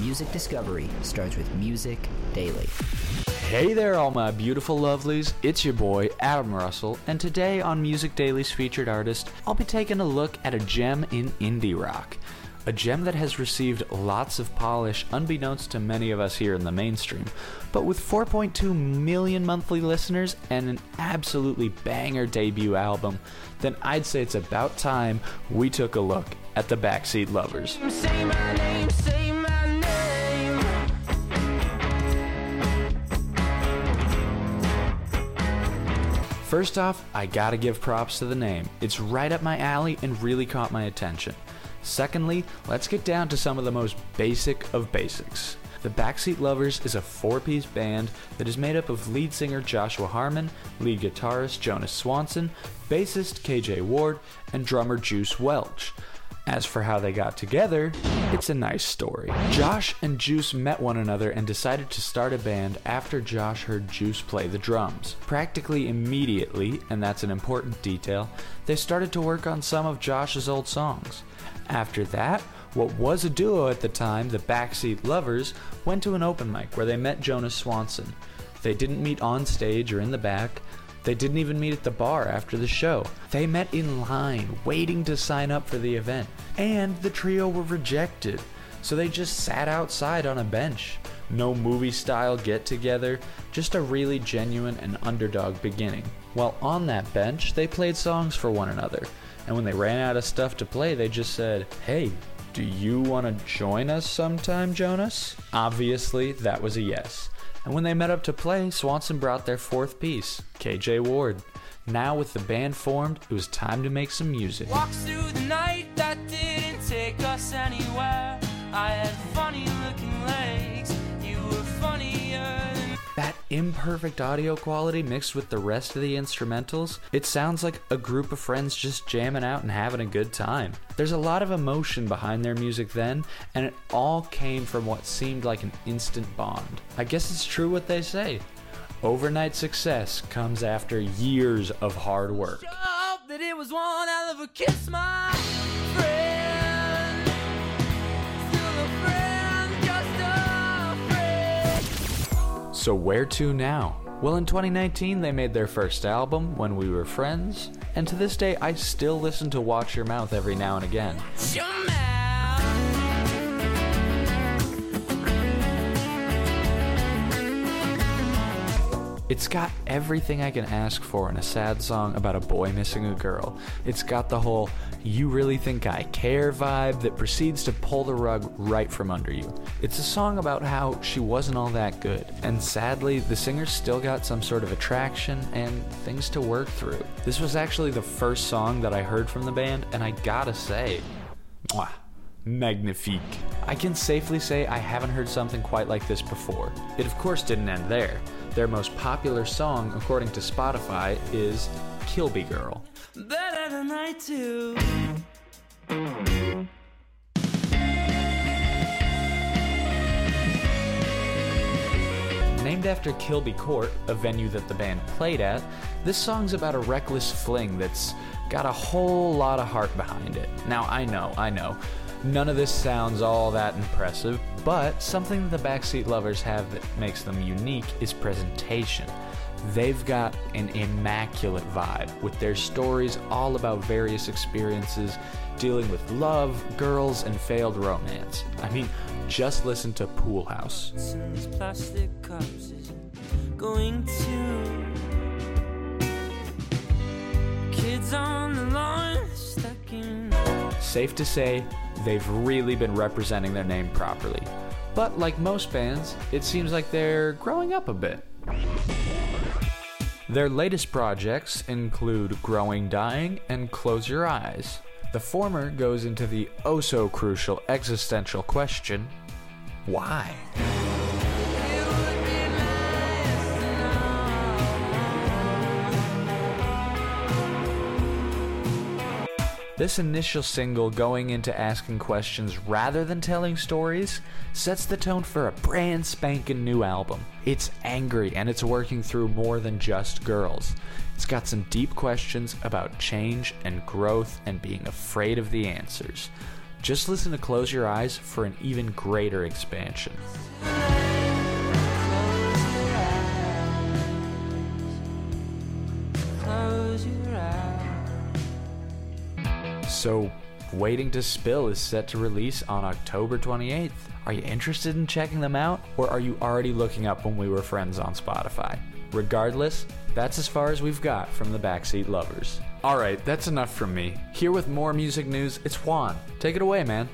Music discovery starts with Music Daily. Hey there, all my beautiful lovelies. It's your boy, Adam Russell, and today on Music Daily's featured artist, I'll be taking a look at a gem in indie rock. A gem that has received lots of polish, unbeknownst to many of us here in the mainstream. But with 4.2 million monthly listeners and an absolutely banger debut album, then I'd say it's about time we took a look at the Backseat Lovers. First off, I gotta give props to the name. It's right up my alley and really caught my attention. Secondly, let's get down to some of the most basic of basics. The Backseat Lovers is a four piece band that is made up of lead singer Joshua Harmon, lead guitarist Jonas Swanson, bassist KJ Ward, and drummer Juice Welch. As for how they got together, it's a nice story. Josh and Juice met one another and decided to start a band after Josh heard Juice play the drums. Practically immediately, and that's an important detail, they started to work on some of Josh's old songs. After that, what was a duo at the time, the Backseat Lovers, went to an open mic where they met Jonas Swanson. They didn't meet on stage or in the back, they didn't even meet at the bar after the show. They met in line, waiting to sign up for the event. And the trio were rejected, so they just sat outside on a bench. No movie style get together, just a really genuine and underdog beginning. While on that bench, they played songs for one another. And when they ran out of stuff to play, they just said, Hey, do you want to join us sometime, Jonas? Obviously, that was a yes. And when they met up to play, Swanson brought their fourth piece, KJ Ward. Now, with the band formed, it was time to make some music. Walks through the night that didn't take us anywhere. I had funny imperfect audio quality mixed with the rest of the instrumentals, it sounds like a group of friends just jamming out and having a good time. There's a lot of emotion behind their music then, and it all came from what seemed like an instant bond. I guess it's true what they say. Overnight success comes after years of hard work. So, where to now? Well, in 2019, they made their first album, When We Were Friends, and to this day, I still listen to Watch Your Mouth every now and again. It's got everything I can ask for in a sad song about a boy missing a girl. It's got the whole you really think I care vibe that proceeds to pull the rug right from under you. It's a song about how she wasn't all that good, and sadly, the singer still got some sort of attraction and things to work through. This was actually the first song that I heard from the band, and I gotta say, mwah, magnifique. I can safely say I haven't heard something quite like this before. It, of course, didn't end there. Their most popular song, according to Spotify, is Kilby Girl. Better than I do. Named after Kilby Court, a venue that the band played at, this song's about a reckless fling that's got a whole lot of heart behind it. Now, I know, I know. None of this sounds all that impressive, but something the Backseat Lovers have that makes them unique is presentation. They've got an immaculate vibe with their stories all about various experiences dealing with love, girls, and failed romance. I mean, just listen to Pool House. plastic cups isn't going to. Kids on the lawn stacking. Safe to say, they've really been representing their name properly. But like most bands, it seems like they're growing up a bit. Their latest projects include Growing Dying and Close Your Eyes. The former goes into the oh so crucial existential question why? This initial single going into asking questions rather than telling stories sets the tone for a brand spanking new album. It's angry and it's working through more than just girls. It's got some deep questions about change and growth and being afraid of the answers. Just listen to Close Your Eyes for an even greater expansion. Close your eyes. So, Waiting to Spill is set to release on October 28th. Are you interested in checking them out, or are you already looking up when we were friends on Spotify? Regardless, that's as far as we've got from the Backseat Lovers. Alright, that's enough from me. Here with more music news, it's Juan. Take it away, man.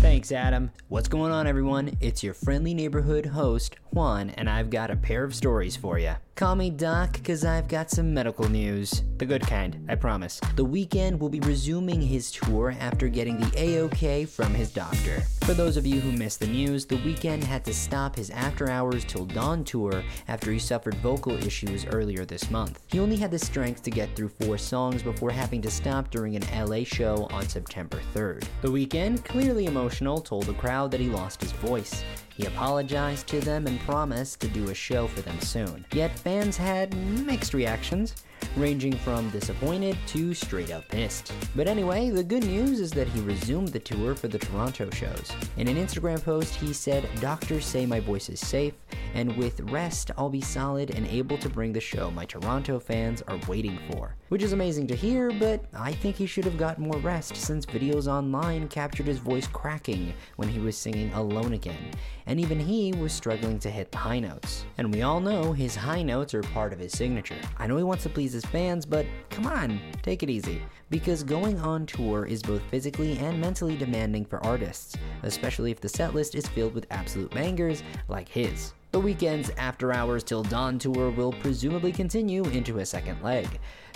Thanks, Adam. What's going on, everyone? It's your friendly neighborhood host, Juan, and I've got a pair of stories for you. Call me Doc, because I've got some medical news. The good kind, I promise. The Weeknd will be resuming his tour after getting the AOK from his doctor. For those of you who missed the news, the Weeknd had to stop his After Hours Till Dawn tour after he suffered vocal issues earlier this month. He only had the strength to get through four songs before having to stop during an LA show on September 3rd. The Weeknd, clearly emotional, told the crowd that he lost his voice. He apologized to them and promised to do a show for them soon. Yet fans had mixed reactions, ranging from disappointed to straight up pissed. But anyway, the good news is that he resumed the tour for the Toronto shows. In an Instagram post, he said, Doctors say my voice is safe, and with rest, I'll be solid and able to bring the show my Toronto fans are waiting for. Which is amazing to hear, but I think he should have got more rest since videos online captured his voice cracking when he was singing alone again, and even he was struggling to hit the high notes. And we all know his high notes are part of his signature. I know he wants to please his fans, but come on, take it easy. Because going on tour is both physically and mentally demanding for artists, especially if the setlist is filled with absolute bangers like his. The Weeknd's After Hours Till Dawn tour will presumably continue into a second leg.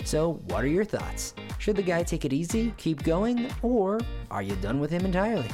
So, what are your thoughts? Should the guy take it easy, keep going, or are you done with him entirely?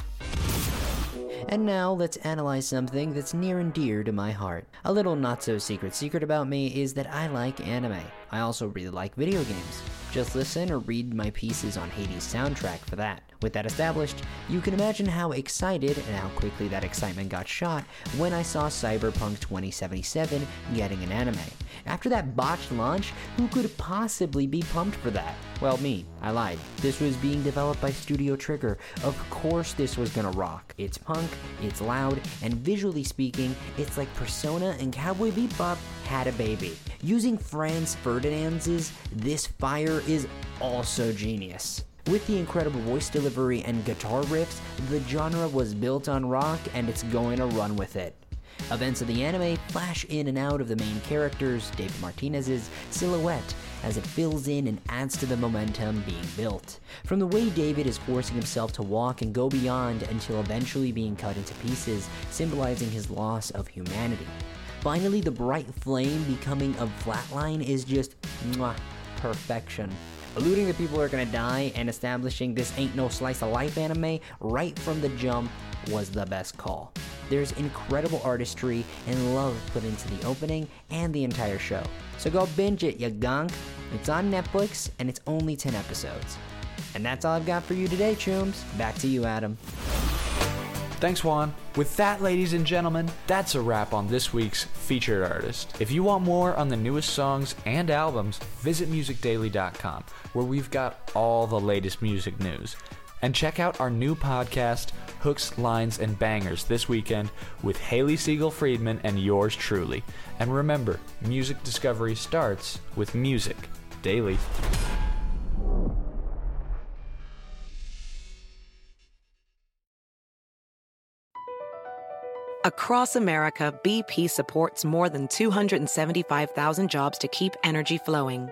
And now let's analyze something that's near and dear to my heart. A little not so secret secret about me is that I like anime. I also really like video games. Just listen or read my pieces on Hades soundtrack for that. With that established, you can imagine how excited and how quickly that excitement got shot when I saw Cyberpunk 2077 getting an anime. After that botched launch, who could possibly be pumped for that? Well, me. I lied. This was being developed by Studio Trigger. Of course, this was gonna rock. It's punk, it's loud, and visually speaking, it's like Persona and Cowboy Bebop had a baby. Using Franz Ferdinand's This Fire is also genius. With the incredible voice delivery and guitar riffs, the genre was built on rock and it's going to run with it. Events of the anime flash in and out of the main characters, David Martinez's silhouette, as it fills in and adds to the momentum being built. From the way David is forcing himself to walk and go beyond until eventually being cut into pieces, symbolizing his loss of humanity. Finally, the bright flame becoming a flatline is just mwah, perfection. Alluding that people are gonna die and establishing this ain't no slice of life anime right from the jump was the best call. There's incredible artistry and love put into the opening and the entire show. So go binge it, you gonk. It's on Netflix and it's only 10 episodes. And that's all I've got for you today, Chooms. Back to you, Adam. Thanks, Juan. With that, ladies and gentlemen, that's a wrap on this week's featured artist. If you want more on the newest songs and albums, visit musicdaily.com, where we've got all the latest music news. And check out our new podcast, Hooks, Lines, and Bangers, this weekend with Haley Siegel Friedman and yours truly. And remember, music discovery starts with music daily. Across America, BP supports more than 275,000 jobs to keep energy flowing